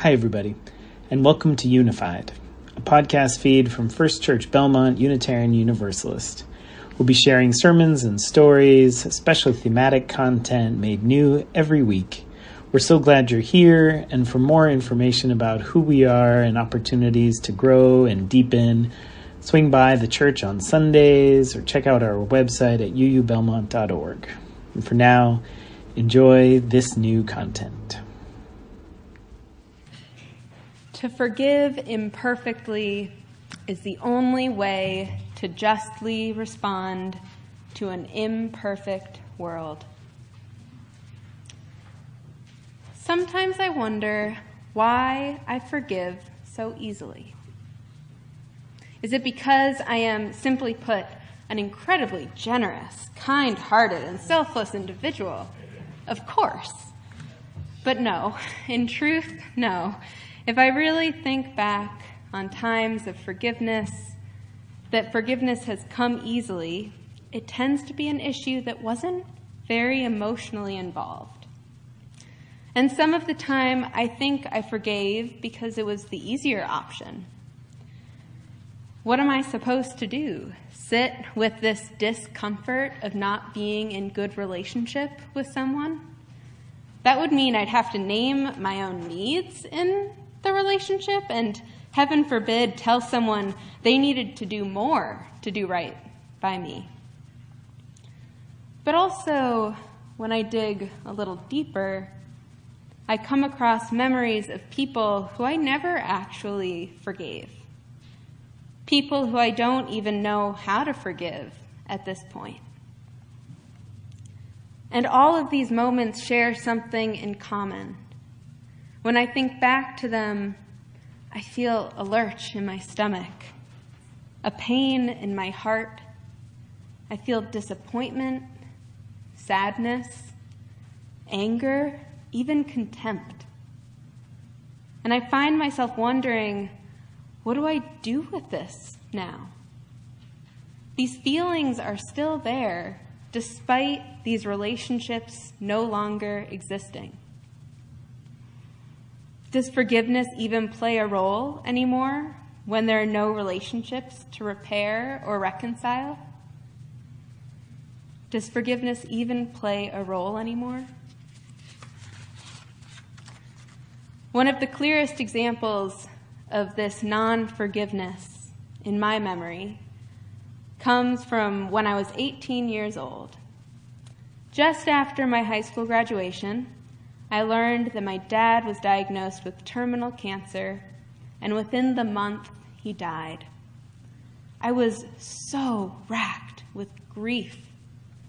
Hi, everybody, and welcome to Unified, a podcast feed from First Church Belmont Unitarian Universalist. We'll be sharing sermons and stories, especially thematic content made new every week. We're so glad you're here, and for more information about who we are and opportunities to grow and deepen, swing by the church on Sundays or check out our website at uubelmont.org. And for now, enjoy this new content. To forgive imperfectly is the only way to justly respond to an imperfect world. Sometimes I wonder why I forgive so easily. Is it because I am, simply put, an incredibly generous, kind hearted, and selfless individual? Of course. But no, in truth, no. If I really think back on times of forgiveness, that forgiveness has come easily, it tends to be an issue that wasn't very emotionally involved. And some of the time, I think I forgave because it was the easier option. What am I supposed to do? Sit with this discomfort of not being in good relationship with someone? That would mean I'd have to name my own needs in the relationship and heaven forbid tell someone they needed to do more to do right by me. But also, when I dig a little deeper, I come across memories of people who I never actually forgave. People who I don't even know how to forgive at this point. And all of these moments share something in common. When I think back to them, I feel a lurch in my stomach, a pain in my heart. I feel disappointment, sadness, anger, even contempt. And I find myself wondering, what do I do with this now? These feelings are still there despite these relationships no longer existing. Does forgiveness even play a role anymore when there are no relationships to repair or reconcile? Does forgiveness even play a role anymore? One of the clearest examples of this non forgiveness in my memory comes from when I was 18 years old. Just after my high school graduation, I learned that my dad was diagnosed with terminal cancer, and within the month, he died. I was so racked with grief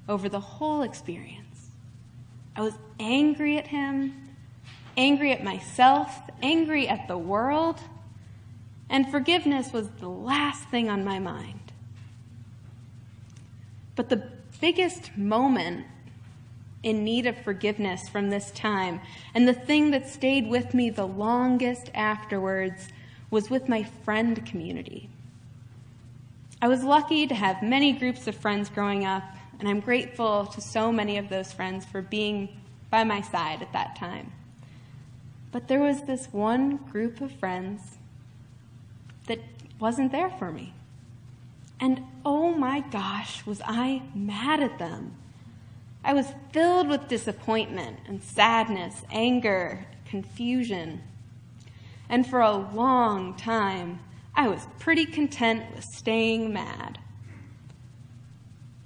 over the whole experience. I was angry at him, angry at myself, angry at the world, and forgiveness was the last thing on my mind. But the biggest moment in need of forgiveness from this time. And the thing that stayed with me the longest afterwards was with my friend community. I was lucky to have many groups of friends growing up, and I'm grateful to so many of those friends for being by my side at that time. But there was this one group of friends that wasn't there for me. And oh my gosh, was I mad at them. I was filled with disappointment and sadness, anger, confusion. And for a long time, I was pretty content with staying mad.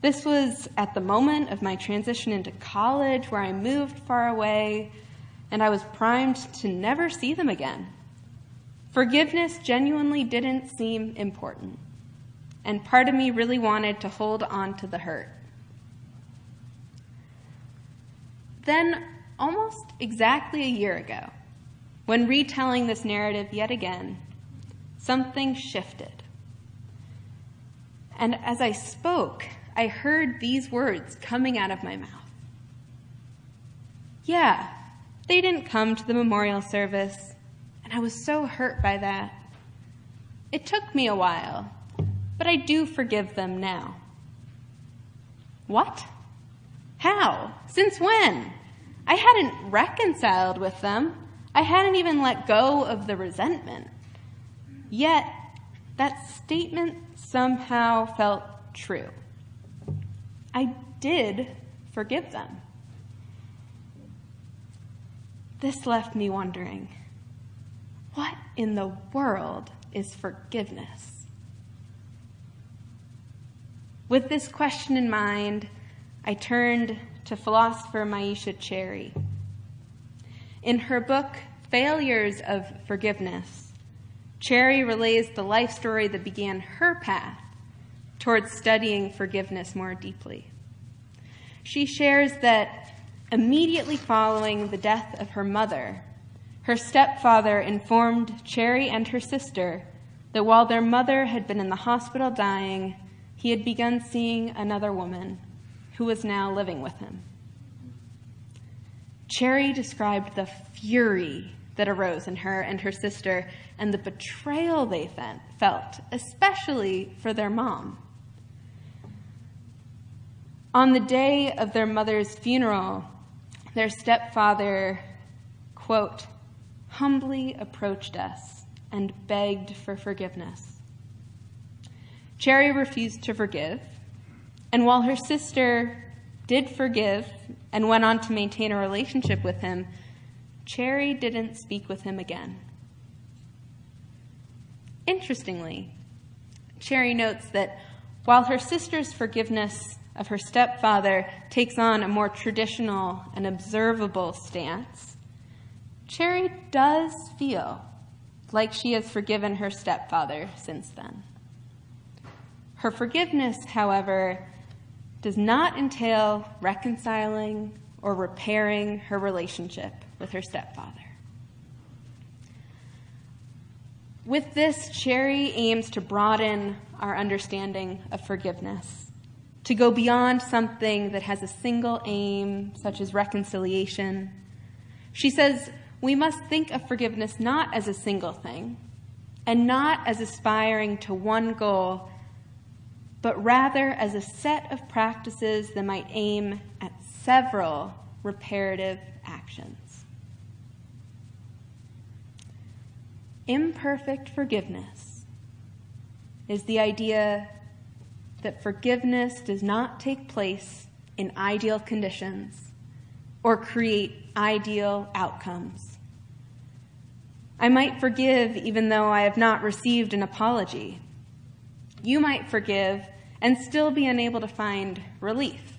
This was at the moment of my transition into college where I moved far away and I was primed to never see them again. Forgiveness genuinely didn't seem important, and part of me really wanted to hold on to the hurt. Then, almost exactly a year ago, when retelling this narrative yet again, something shifted. And as I spoke, I heard these words coming out of my mouth. Yeah, they didn't come to the memorial service, and I was so hurt by that. It took me a while, but I do forgive them now. What? How? Since when? I hadn't reconciled with them. I hadn't even let go of the resentment. Yet, that statement somehow felt true. I did forgive them. This left me wondering what in the world is forgiveness? With this question in mind, I turned to philosopher Myisha Cherry. In her book, Failures of Forgiveness, Cherry relays the life story that began her path towards studying forgiveness more deeply. She shares that immediately following the death of her mother, her stepfather informed Cherry and her sister that while their mother had been in the hospital dying, he had begun seeing another woman who was now living with him. Cherry described the fury that arose in her and her sister and the betrayal they felt, especially for their mom. On the day of their mother's funeral, their stepfather, quote, humbly approached us and begged for forgiveness. Cherry refused to forgive, and while her sister did forgive and went on to maintain a relationship with him, Cherry didn't speak with him again. Interestingly, Cherry notes that while her sister's forgiveness of her stepfather takes on a more traditional and observable stance, Cherry does feel like she has forgiven her stepfather since then. Her forgiveness, however, does not entail reconciling or repairing her relationship with her stepfather. With this, Cherry aims to broaden our understanding of forgiveness to go beyond something that has a single aim, such as reconciliation. She says we must think of forgiveness not as a single thing and not as aspiring to one goal, but rather as a set of practices that might aim at several reparative actions. Imperfect forgiveness is the idea that forgiveness does not take place in ideal conditions or create ideal outcomes. I might forgive even though I have not received an apology. You might forgive and still be unable to find relief.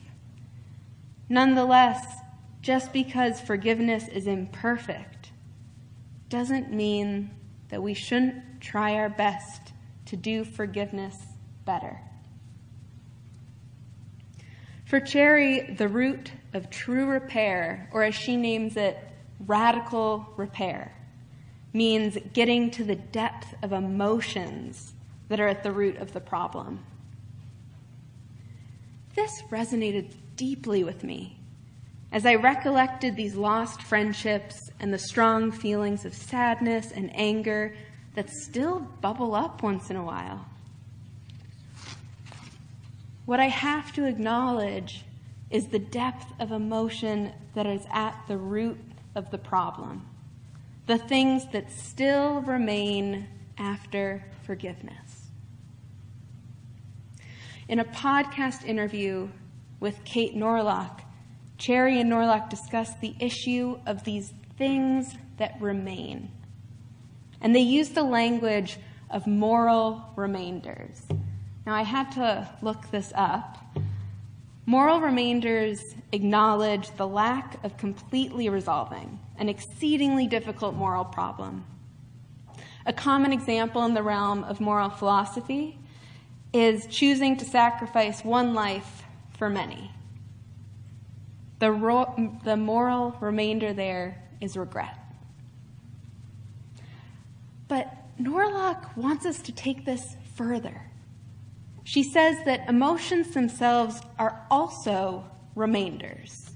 Nonetheless, just because forgiveness is imperfect doesn't mean that we shouldn't try our best to do forgiveness better. For Cherry, the root of true repair, or as she names it, radical repair, means getting to the depth of emotions that are at the root of the problem. This resonated deeply with me as I recollected these lost friendships and the strong feelings of sadness and anger that still bubble up once in a while. What I have to acknowledge is the depth of emotion that is at the root of the problem, the things that still remain after forgiveness. In a podcast interview with Kate Norlock, Cherry and Norlock discussed the issue of these things that remain. And they used the language of moral remainders. Now, I had to look this up. Moral remainders acknowledge the lack of completely resolving an exceedingly difficult moral problem. A common example in the realm of moral philosophy is choosing to sacrifice one life for many. The, ro- the moral remainder there is regret. But Norlock wants us to take this further. She says that emotions themselves are also remainders.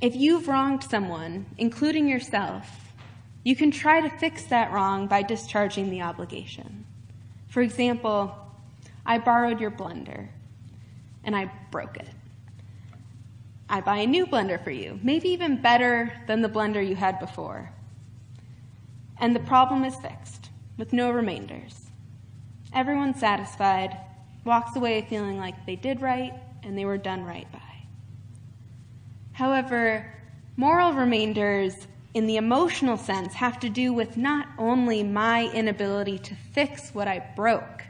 If you've wronged someone, including yourself, you can try to fix that wrong by discharging the obligation. For example, I borrowed your blender and I broke it. I buy a new blender for you, maybe even better than the blender you had before. And the problem is fixed with no remainders. Everyone's satisfied, walks away feeling like they did right and they were done right by. However, moral remainders in the emotional sense have to do with not only my inability to fix what I broke,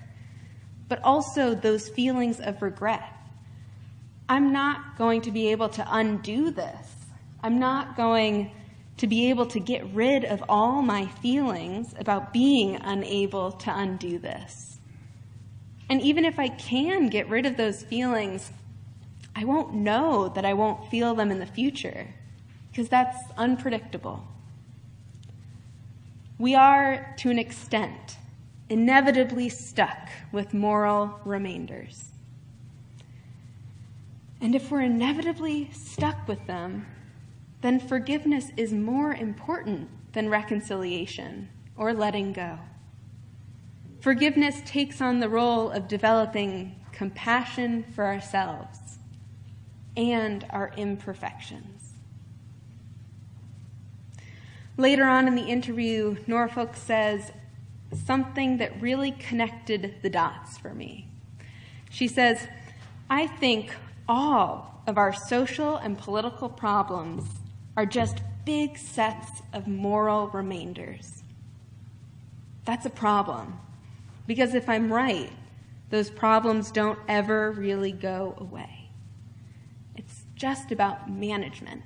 but also those feelings of regret. I'm not going to be able to undo this. I'm not going to be able to get rid of all my feelings about being unable to undo this. And even if I can get rid of those feelings, I won't know that I won't feel them in the future because that's unpredictable. We are, to an extent, inevitably stuck with moral remainders. And if we're inevitably stuck with them, then forgiveness is more important than reconciliation or letting go. Forgiveness takes on the role of developing compassion for ourselves and our imperfections. Later on in the interview, Norlock says something that really connected the dots for me. She says, I think all of our social and political problems are just big sets of moral remainders. That's a problem. Because if I'm right, those problems don't ever really go away. It's just about management.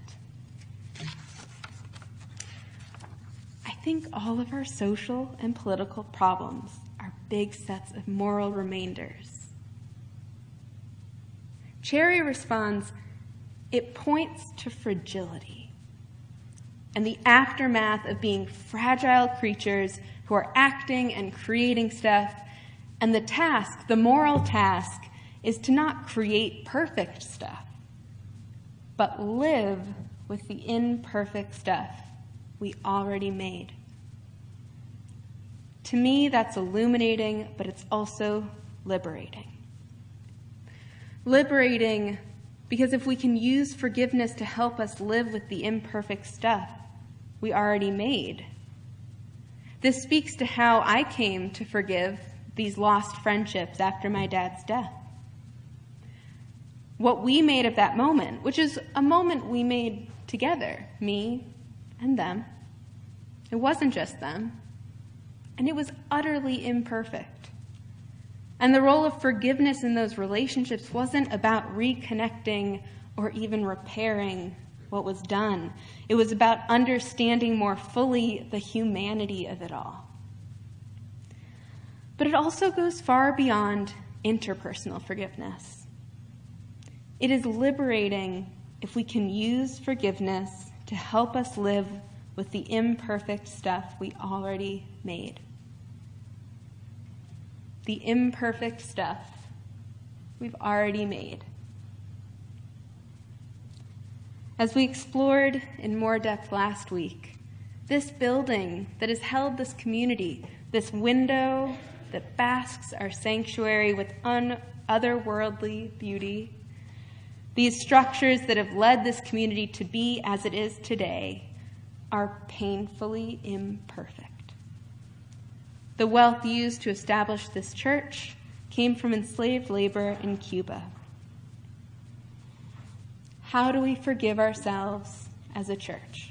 Think all of our social and political problems are big sets of moral remainders. Cherry responds, it points to fragility and the aftermath of being fragile creatures who are acting and creating stuff. And the task, the moral task, is to not create perfect stuff, but live with the imperfect stuff we already made. To me, that's illuminating, but it's also liberating. Liberating because if we can use forgiveness to help us live with the imperfect stuff we already made, this speaks to how I came to forgive these lost friendships after my dad's death. What we made of that moment, which is a moment we made together, me and them. It wasn't just them. And it was utterly imperfect. And the role of forgiveness in those relationships wasn't about reconnecting or even repairing what was done. It was about understanding more fully the humanity of it all. But it also goes far beyond interpersonal forgiveness. It is liberating if we can use forgiveness to help us live with the imperfect stuff we already made. The imperfect stuff we've already made. As we explored in more depth last week, this building that has held this community, this window that basks our sanctuary with un- otherworldly beauty, these structures that have led this community to be as it is today are painfully imperfect. The wealth used to establish this church came from enslaved labor in Cuba. How do we forgive ourselves as a church?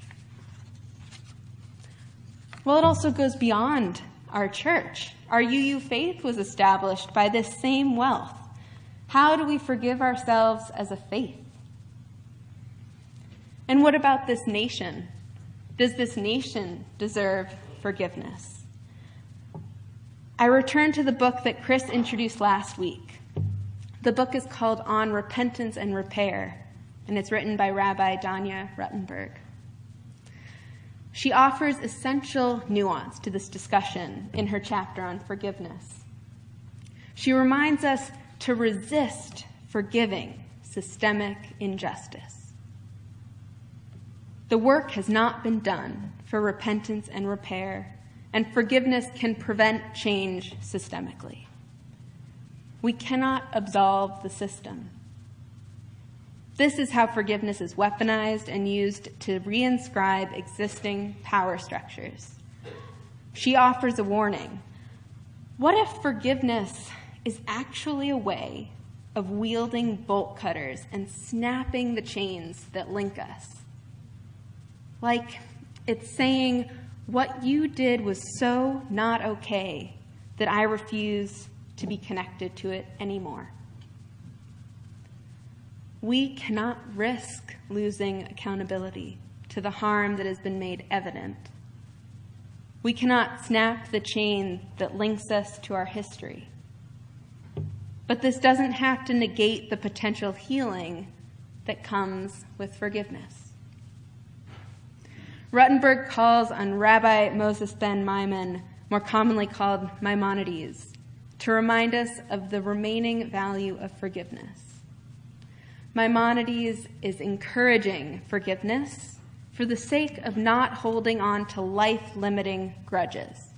Well, it also goes beyond our church. Our UU faith was established by this same wealth. How do we forgive ourselves as a faith? And what about this nation? Does this nation deserve forgiveness? I return to the book that Chris introduced last week. The book is called On Repentance and Repair and it's written by Rabbi Danya Ruttenberg. She offers essential nuance to this discussion in her chapter on forgiveness. She reminds us to resist forgiving systemic injustice. The work has not been done for repentance and repair, and forgiveness can prevent change systemically. We cannot absolve the system This is how forgiveness is weaponized and used to reinscribe existing power structures. She offers a warning. What if forgiveness is actually a way of wielding bolt cutters and snapping the chains that link us? Like it's saying, what you did was so not okay that I refuse to be connected to it anymore. We cannot risk losing accountability to the harm that has been made evident. We cannot snap the chain that links us to our history. But this doesn't have to negate the potential healing that comes with forgiveness. Ruttenberg calls on Rabbi Moses ben Maimon, more commonly called Maimonides, to remind us of the remaining value of forgiveness. Maimonides is encouraging forgiveness for the sake of not holding on to life limiting grudges.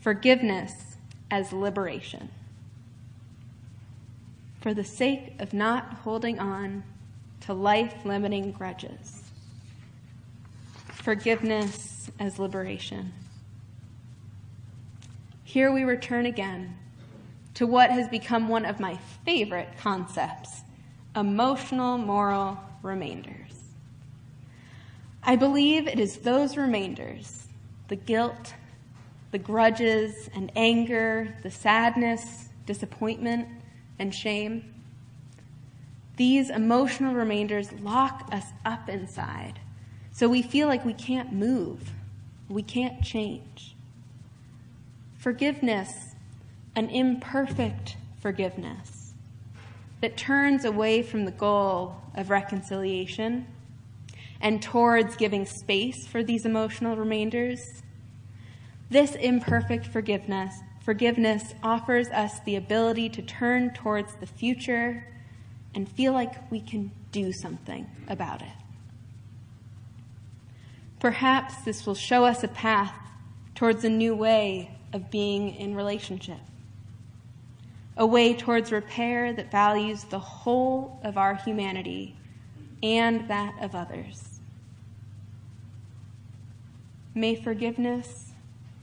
Forgiveness as liberation. For the sake of not holding on to life limiting grudges. Forgiveness as liberation. Here we return again to what has become one of my favorite concepts emotional moral remainders. I believe it is those remainders, the guilt, the grudges and anger, the sadness, disappointment, and shame. These emotional remainders lock us up inside, so we feel like we can't move, we can't change. Forgiveness, an imperfect forgiveness, that turns away from the goal of reconciliation and towards giving space for these emotional remainders. This imperfect forgiveness, forgiveness offers us the ability to turn towards the future and feel like we can do something about it. Perhaps this will show us a path towards a new way of being in relationship a way towards repair that values the whole of our humanity and that of others. May forgiveness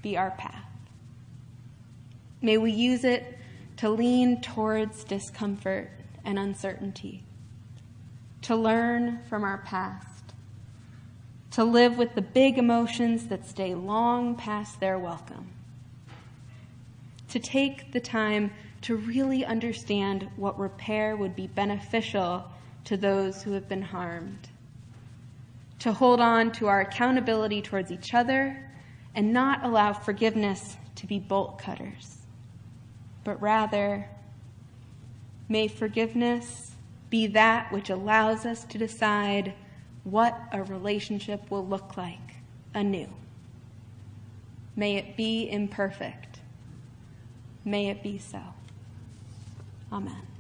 be our path. May we use it to lean towards discomfort and uncertainty, to learn from our past, to live with the big emotions that stay long past their welcome, to take the time to really understand what repair would be beneficial to those who have been harmed. To hold on to our accountability towards each other and not allow forgiveness to be bolt cutters, but rather, may forgiveness be that which allows us to decide what a relationship will look like anew. May it be imperfect. May it be so. Amen.